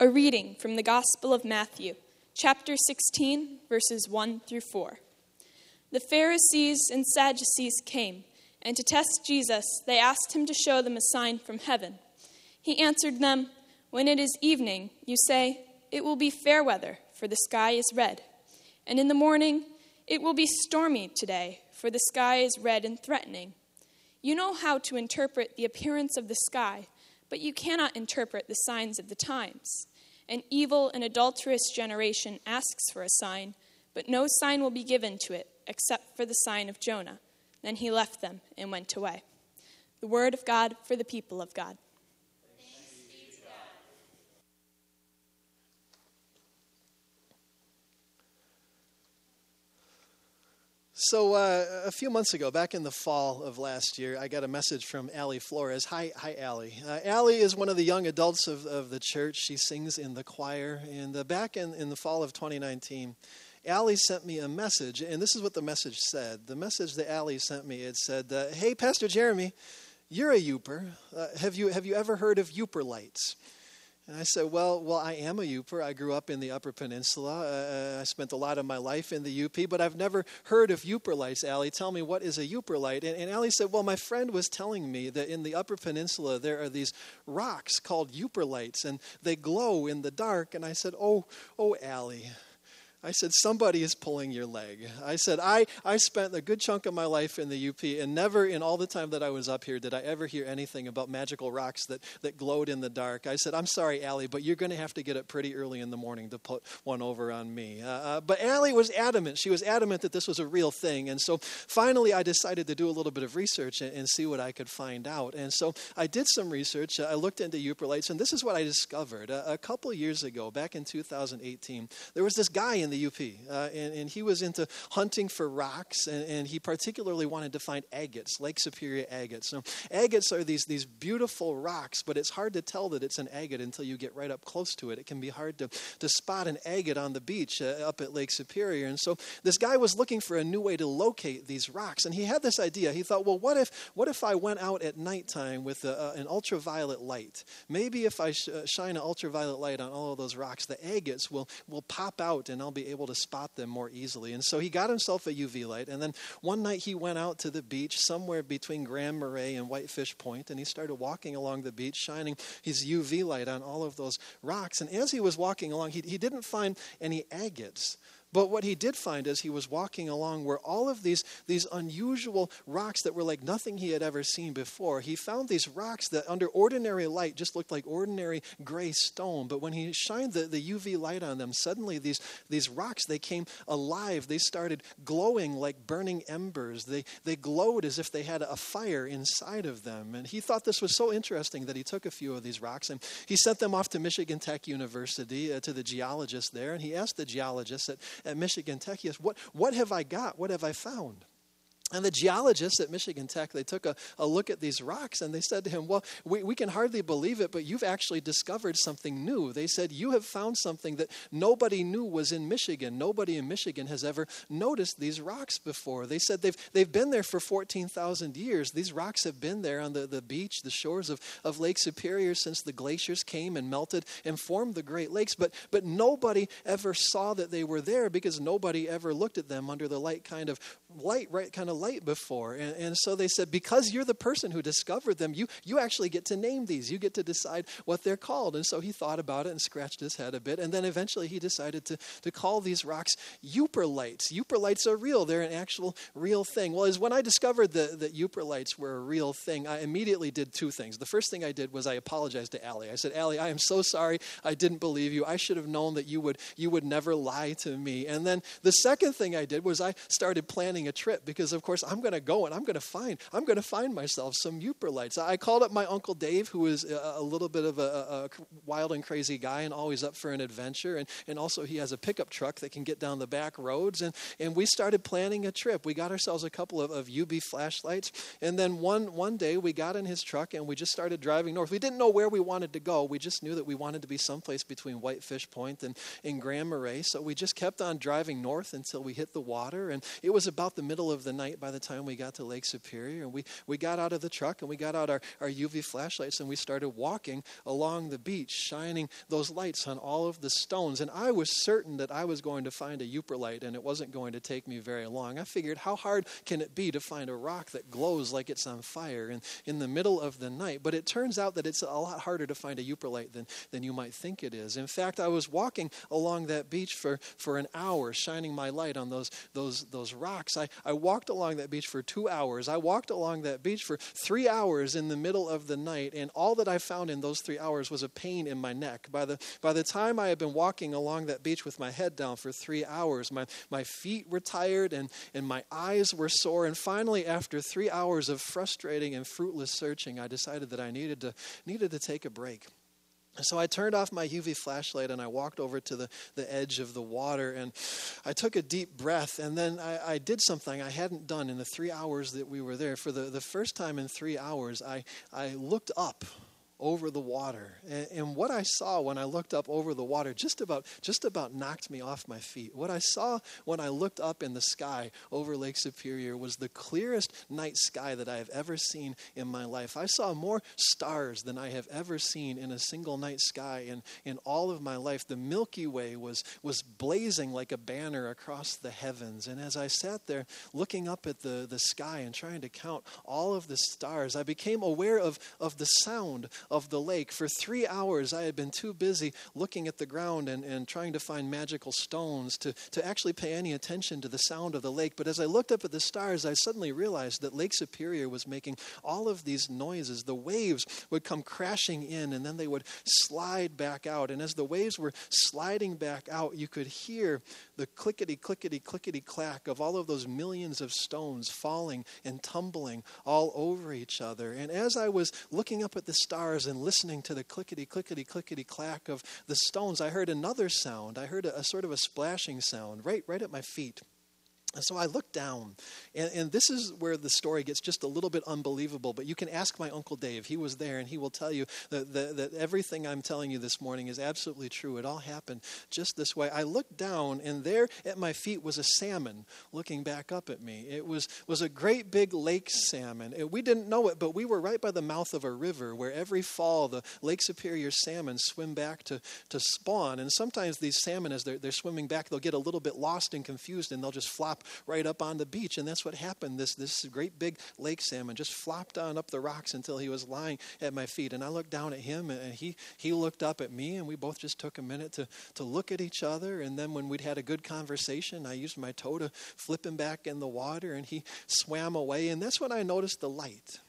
A reading from the Gospel of Matthew, chapter 16, verses 1 through 4. The Pharisees and Sadducees came, and to test Jesus, they asked him to show them a sign from heaven. He answered them, When it is evening, you say, It will be fair weather, for the sky is red. And in the morning, it will be stormy today, for the sky is red and threatening. You know how to interpret the appearance of the sky but you cannot interpret the signs of the times. An evil and adulterous generation asks for a sign, but no sign will be given to it except for the sign of Jonah. Then he left them and went away. The word of God for the people of God. So uh, a few months ago, back in the fall of last year, I got a message from Allie Flores. Hi, hi, Allie. Uh, Allie is one of the young adults of, of the church. She sings in the choir. And uh, back in, in the fall of 2019, Allie sent me a message, and this is what the message said. The message that Allie sent me, it said, uh, "Hey, Pastor Jeremy, you're a Yooper. Uh, have you have you ever heard of Yooper lights?" And I said, well, well, I am a Yooper. I grew up in the Upper Peninsula. Uh, I spent a lot of my life in the UP, but I've never heard of Yooper lights, Allie. Tell me, what is a light? And, and Allie said, well, my friend was telling me that in the Upper Peninsula there are these rocks called Yooper lights, and they glow in the dark. And I said, oh, oh, Allie, I said, somebody is pulling your leg. I said, I, I spent a good chunk of my life in the UP, and never in all the time that I was up here did I ever hear anything about magical rocks that, that glowed in the dark. I said, I'm sorry, Allie, but you're going to have to get up pretty early in the morning to put one over on me. Uh, uh, but Allie was adamant. She was adamant that this was a real thing. And so finally, I decided to do a little bit of research and, and see what I could find out. And so I did some research. I looked into Yooper lights, and this is what I discovered. A, a couple years ago, back in 2018, there was this guy in the the UP, uh, and, and, he was into hunting for rocks, and, and, he particularly wanted to find agates, Lake Superior agates. Now, agates are these, these beautiful rocks, but it's hard to tell that it's an agate until you get right up close to it. It can be hard to, to spot an agate on the beach uh, up at Lake Superior. And so this guy was looking for a new way to locate these rocks, and he had this idea. He thought, well, what if, what if I went out at nighttime with a, an ultraviolet light? Maybe if I sh- uh, shine an ultraviolet light on all of those rocks, the agates will, will pop out and I'll be able to spot them more easily. And so he got himself a UV light. And then one night he went out to the beach somewhere between Grand Marais and Whitefish Point, and he started walking along the beach, shining his UV light on all of those rocks. And as he was walking along, he, he didn't find any agates. But what he did find as he was walking along were all of these, these unusual rocks that were like nothing he had ever seen before. He found these rocks that, under ordinary light, just looked like ordinary gray stone. But when he shined the, the UV light on them, suddenly these, these rocks, they came alive. They started glowing like burning embers. They, they glowed as if they had a fire inside of them. And he thought this was so interesting that he took a few of these rocks and he sent them off to Michigan Tech University uh, to the geologist there. And he asked the geologist at, at Michigan Tech, he asked, what, what have I got? What have I found? And the geologists at Michigan Tech, they took a, a look at these rocks and they said to him, Well, we, we can hardly believe it, but you've actually discovered something new. They said, You have found something that nobody knew was in Michigan. Nobody in Michigan has ever noticed these rocks before. They said they've, they've been there for 14,000 years. These rocks have been there on the, the beach, the shores of, of Lake Superior since the glaciers came and melted and formed the Great Lakes. But, but nobody ever saw that they were there because nobody ever looked at them under the light kind of light, right kind of light before. And, and so they said, because you're the person who discovered them, you, you actually get to name these. You get to decide what they're called. And so he thought about it and scratched his head a bit. And then eventually he decided to, to call these rocks. Yooper lights are real, they're an actual real thing. Well, as when I discovered the, that Yooper lights were a real thing, I immediately did two things. The first thing I did was I apologized to Allie. I said, Allie, I am so sorry. I didn't believe you. I should have known that you would, you would never lie to me. And then the second thing I did was I started planning a trip because, of course, I'm going to go and I'm going to find I'm going to find myself some Yooper lights. I called up my uncle Dave, who is a, little bit of a, a, wild and crazy guy and always up for an adventure, and, and also he has a pickup truck that can get down the back roads. And, and we started planning a trip. We got ourselves a couple of, of UV flashlights, and then one one day we got in his truck and we just started driving north. We didn't know where we wanted to go. We just knew that we wanted to be someplace between Whitefish Point and, and Grand Marais. So we just kept on driving north until we hit the water, and it was about the middle of the night night by the time we got to Lake Superior. And we, we got out of the truck and we got out our, our UV flashlights and we started walking along the beach, shining those lights on all of the stones. And I was certain that I was going to find a Yooper light and it wasn't going to take me very long. I figured, how hard can it be to find a rock that glows like it's on fire in, in the middle of the night? But it turns out that it's a lot harder to find a Yooper light than, than you might think it is. In fact, I was walking along that beach for, for an hour, shining my light on those, those, those rocks. I, I walked along that beach for two hours. I walked along that beach for three hours in the middle of the night, and all that I found in those three hours was a pain in my neck. By the, by the time I had been walking along that beach with my head down for three hours, my, my feet were tired and, and my eyes were sore. And finally, after three hours of frustrating and fruitless searching, I decided that I needed to, needed to take a break. So I turned off my UV flashlight and I walked over to the, the edge of the water and I took a deep breath and then I, I, did something I hadn't done in the three hours that we were there. For the, the first time in three hours, I, I looked up over the water. And, and, what I saw when I looked up over the water just about, just about knocked me off my feet. What I saw when I looked up in the sky over Lake Superior was the clearest night sky that I have ever seen in my life. I saw more stars than I have ever seen in a single night sky in, in all of my life. The Milky Way was, was blazing like a banner across the heavens. And as I sat there looking up at the, the sky and trying to count all of the stars, I became aware of, of the sound of the lake. For three hours, I had been too busy looking at the ground and, and trying to find magical stones to, to actually pay any attention to the sound of the lake. But as I looked up at the stars, I suddenly realized that Lake Superior was making all of these noises. The waves would come crashing in and then they would slide back out. And as the waves were sliding back out, you could hear the clickety, clickety, clickety clack of all of those millions of stones falling and tumbling all over each other. And as I was looking up at the stars, and listening to the clickety, clickety, clickety clack of the stones, I heard another sound. I heard a, a sort of a splashing sound right, right at my feet. And so I looked down, and, and, this is where the story gets just a little bit unbelievable. But you can ask my Uncle Dave. He was there, and he will tell you that, that, that, everything I'm telling you this morning is absolutely true. It all happened just this way. I looked down, and there at my feet was a salmon looking back up at me. It was, was a great big lake salmon. It, we didn't know it, but we were right by the mouth of a river where every fall the Lake Superior salmon swim back to, to spawn. And sometimes these salmon, as they're, they're swimming back, they'll get a little bit lost and confused, and they'll just flop right up on the beach. And that's what happened. This, this great big lake salmon just flopped on up the rocks until he was lying at my feet. And I looked down at him, and he, he looked up at me, and we both just took a minute to, to look at each other. And then when we'd had a good conversation, I used my toe to flip him back in the water, and he swam away. And that's when I noticed the light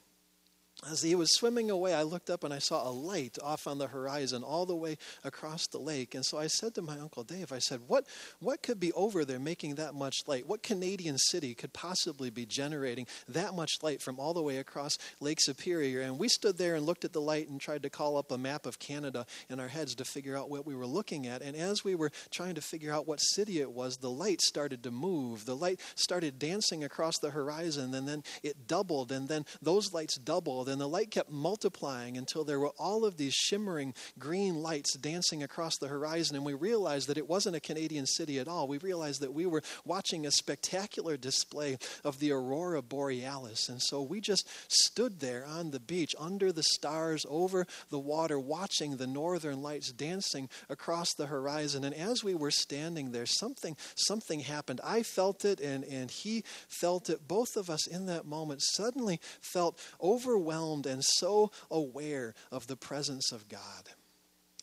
as he was swimming away, I looked up and I saw a light off on the horizon all the way across the lake. And so I said to my Uncle Dave, I said, What, what could be over there making that much light? What Canadian city could possibly be generating that much light from all the way across Lake Superior? And we stood there and looked at the light and tried to call up a map of Canada in our heads to figure out what we were looking at. And as we were trying to figure out what city it was, the light started to move. The light started dancing across the horizon, and then it doubled, and then those lights doubled and the light kept multiplying until there were all of these shimmering green lights dancing across the horizon. And we realized that it wasn't a Canadian city at all. We realized that we were watching a spectacular display of the aurora borealis. And so we just stood there on the beach under the stars over the water, watching the northern lights dancing across the horizon. And as we were standing there, something, something happened. I felt it, and, and he felt it. Both of us in that moment suddenly felt overwhelmed overwhelmed and so aware of the presence of God.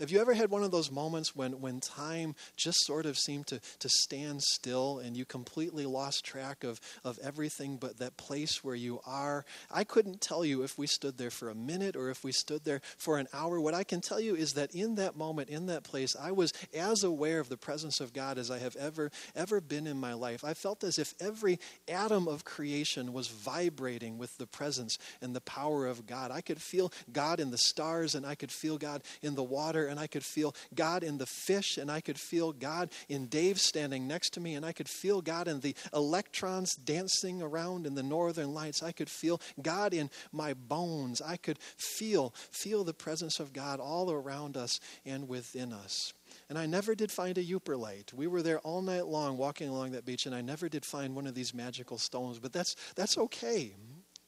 Have you ever had one of those moments when, when time just sort of seemed to, to stand still and you completely lost track of, of everything but that place where you are? I couldn't tell you if we stood there for a minute or if we stood there for an hour. What I can tell you is that in that moment, in that place, I was as aware of the presence of God as I have ever, ever been in my life. I felt as if every atom of creation was vibrating with the presence and the power of God. I could feel God in the stars and I could feel God in the water and I could feel God in the fish, and I could feel God in Dave standing next to me, and I could feel God in the electrons dancing around in the northern lights. I could feel God in my bones. I could feel feel the presence of God all around us and within us. And I never did find a light. We were there all night long walking along that beach, and I never did find one of these magical stones. But that's, that's okay.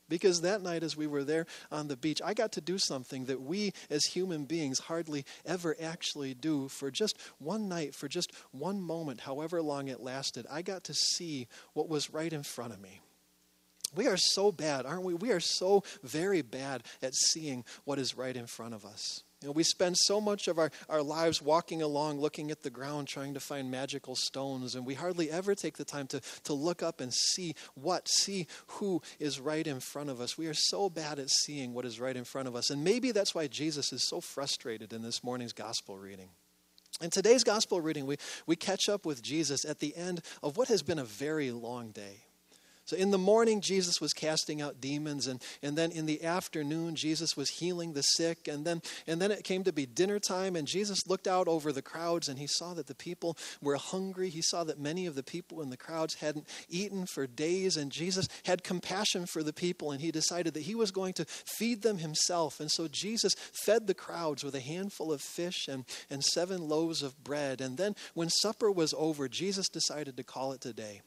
Because that night, as we were there on the beach, I got to do something that we as human beings hardly ever actually do for just one night, for just one moment, however long it lasted. I got to see what was right in front of me. We are so bad, aren't we? We are so very bad at seeing what is right in front of us. You know, we spend so much of our, our lives walking along, looking at the ground, trying to find magical stones, and we hardly ever take the time to, to look up and see what, see who is right in front of us. We are so bad at seeing what is right in front of us. And maybe that's why Jesus is so frustrated in this morning's gospel reading. In today's gospel reading, we, we catch up with Jesus at the end of what has been a very long day. So in the morning, Jesus was casting out demons, and, and then in the afternoon, Jesus was healing the sick. And then, and then it came to be dinner time, and Jesus looked out over the crowds and he saw that the people were hungry. He saw that many of the people in the crowds hadn't eaten for days, and Jesus had compassion for the people, and he decided that he was going to feed them himself. And so Jesus fed the crowds with a handful of fish and, and seven loaves of bread. And then when supper was over, Jesus decided to call it a day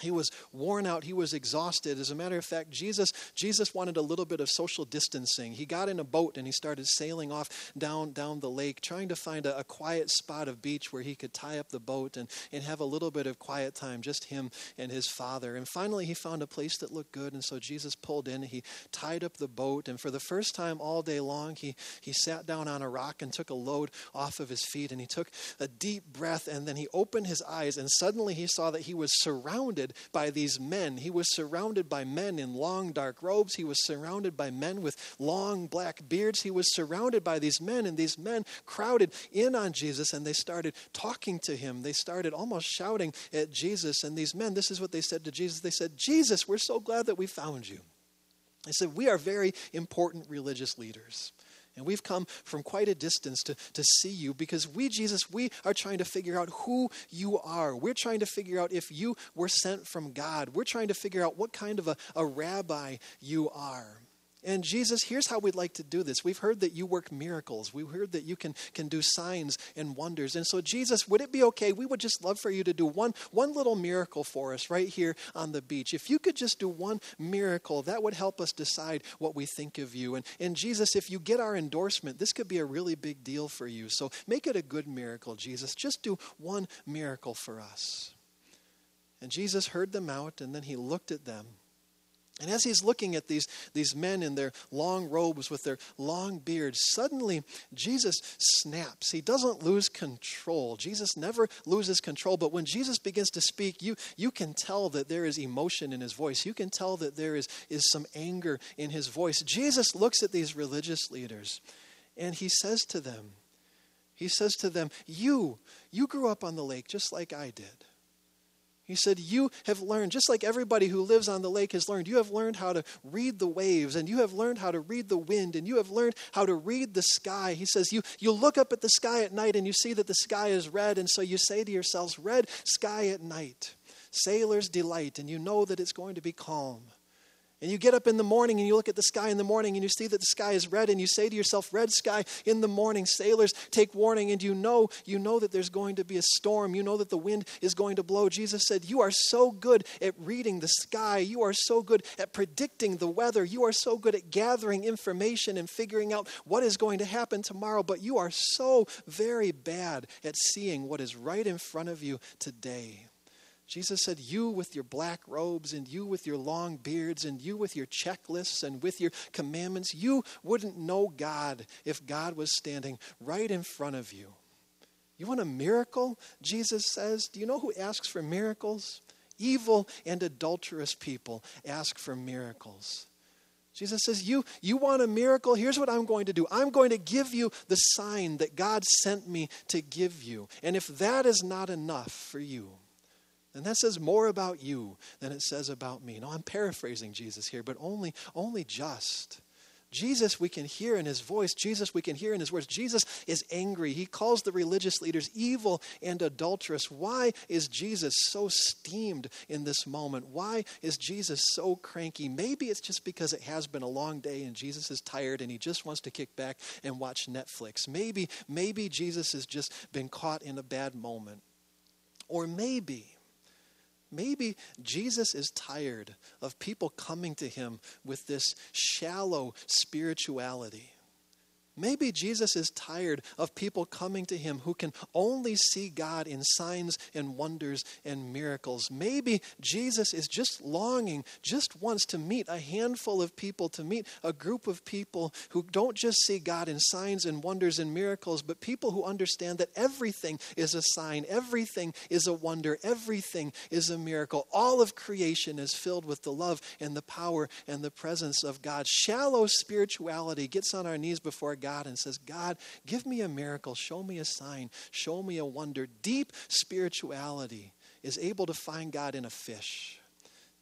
he was worn out. He was exhausted. As a matter of fact jesus jesus wanted a little bit of social distancing. He got in a boat and he started sailing off down down the lake trying to find a, a, quiet spot of beach where he could tie up the boat and, and have a little bit of quiet time just him and his father. And finally he found a place that looked good. And so jesus pulled in. He tied up the boat. And for the first time all day long he he sat down on a rock and took a load off of his feet. And he took a deep breath. And then he opened his eyes. And suddenly he saw that he was surrounded surrounded by these men. He was surrounded by men in long dark robes. He was surrounded by men with long black beards. He was surrounded by these men, and these men crowded in on Jesus and they started talking to him. They started almost shouting at Jesus. And these men, this is what they said to Jesus they said, Jesus, we're so glad that we found you. They said, We are very important religious leaders. And we've come from quite a distance to, to see you because we, Jesus, we are trying to figure out who you are. We're trying to figure out if you were sent from God. We're trying to figure out what kind of a, a rabbi you are. And Jesus, here's how we'd like to do this. We've heard that you work miracles. We've heard that you can, can do signs and wonders. And so, Jesus, would it be okay? We would just love for you to do one, one little miracle for us right here on the beach. If you could just do one miracle, that would help us decide what we think of you. And, and Jesus, if you get our endorsement, this could be a really big deal for you. So make it a good miracle, Jesus. Just do one miracle for us. And Jesus heard them out, and then he looked at them. And as he's looking at these, these men in their long robes with their long beards, suddenly Jesus snaps. He doesn't lose control. Jesus never loses control. But when Jesus begins to speak, you, you can tell that there is emotion in his voice. You can tell that there is, is some anger in his voice. Jesus looks at these religious leaders and he says to them, He says to them, You, you grew up on the lake just like I did. He said, You have learned, just like everybody who lives on the lake has learned, you have learned how to read the waves, and you have learned how to read the wind, and you have learned how to read the sky. He says, You, you look up at the sky at night and you see that the sky is red, and so you say to yourselves, Red sky at night. Sailors delight, and you know that it's going to be calm. And you get up in the morning and you look at the sky in the morning and you see that the sky is red and you say to yourself, red sky in the morning. Sailors take warning and you know, you know that there's going to be a storm. You know that the wind is going to blow. Jesus said, You are so good at reading the sky. You are so good at predicting the weather. You are so good at gathering information and figuring out what is going to happen tomorrow. But you are so very bad at seeing what is right in front of you today. Jesus said, You with your black robes, and you with your long beards, and you with your checklists, and with your commandments, you wouldn't know God if God was standing right in front of you. You want a miracle? Jesus says. Do you know who asks for miracles? Evil and adulterous people ask for miracles. Jesus says, you, you want a miracle? Here's what I'm going to do I'm going to give you the sign that God sent me to give you. And if that is not enough for you, and that says more about you than it says about me. Now, I'm paraphrasing Jesus here, but only, only just. Jesus, we can hear in his voice. Jesus, we can hear in his words. Jesus is angry. He calls the religious leaders evil and adulterous. Why is Jesus so steamed in this moment? Why is Jesus so cranky? Maybe it's just because it has been a long day and Jesus is tired and he just wants to kick back and watch Netflix. Maybe, maybe Jesus has just been caught in a bad moment. Or maybe, Maybe Jesus is tired of people coming to him with this shallow spirituality. Maybe Jesus is tired of people coming to him who can only see God in signs and wonders and miracles. Maybe Jesus is just longing, just wants to meet a handful of people, to meet a group of people who don't just see God in signs and wonders and miracles, but people who understand that everything is a sign, everything is a wonder, everything is a miracle. All of creation is filled with the love and the power and the presence of God. Shallow spirituality gets on our knees before God God and says, God, give me a miracle, show me a sign, show me a wonder. Deep spirituality is able to find God in a fish.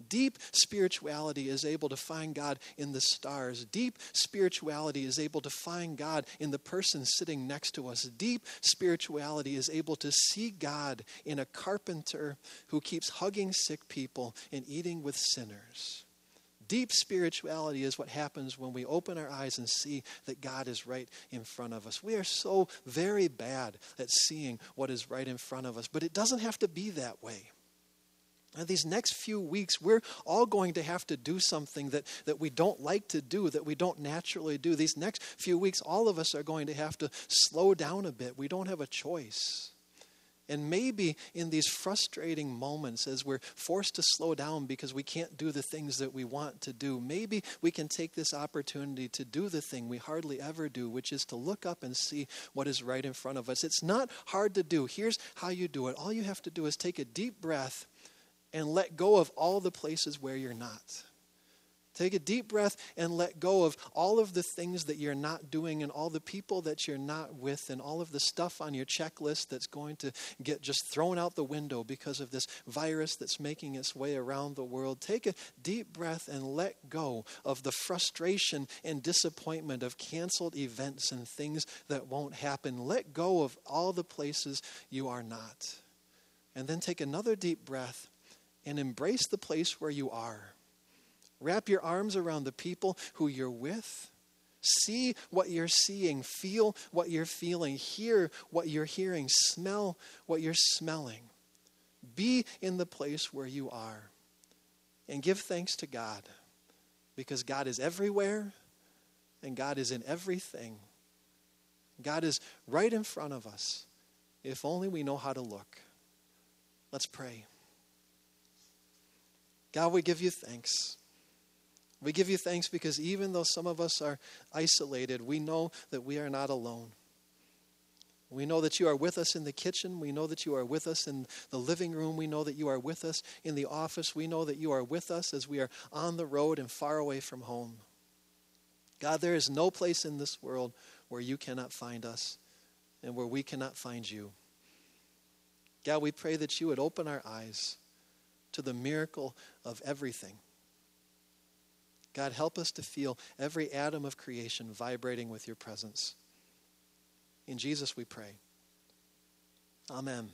Deep spirituality is able to find God in the stars. Deep spirituality is able to find God in the person sitting next to us. Deep spirituality is able to see God in a carpenter who keeps hugging sick people and eating with sinners. Deep spirituality is what happens when we open our eyes and see that God is right in front of us. We are so very bad at seeing what is right in front of us, but it doesn't have to be that way. Now, these next few weeks, we're all going to have to do something that, that we don't like to do, that we don't naturally do. These next few weeks, all of us are going to have to slow down a bit. We don't have a choice. And maybe in these frustrating moments, as we're forced to slow down because we can't do the things that we want to do, maybe we can take this opportunity to do the thing we hardly ever do, which is to look up and see what is right in front of us. It's not hard to do. Here's how you do it all you have to do is take a deep breath and let go of all the places where you're not. Take a deep breath and let go of all of the things that you're not doing and all the people that you're not with and all of the stuff on your checklist that's going to get just thrown out the window because of this virus that's making its way around the world. Take a deep breath and let go of the frustration and disappointment of canceled events and things that won't happen. Let go of all the places you are not. And then take another deep breath and embrace the place where you are Wrap your arms around the people who you're with. See what you're seeing, feel what you're feeling, hear what you're hearing, smell what you're smelling. Be in the place where you are. And give thanks to God because God is everywhere and God is in everything. God is right in front of us if only we know how to look. Let's pray. God, we give you thanks. We give you thanks because even though some of us are isolated, we know that we are not alone. We know that you are with us in the kitchen. We know that you are with us in the living room. We know that you are with us in the office. We know that you are with us as we are on the road and far away from home. God, there is no place in this world where you cannot find us and where we cannot find you. God, we pray that you would open our eyes to the miracle of everything God, help us to feel every atom of creation vibrating with your presence. In Jesus we pray. Amen.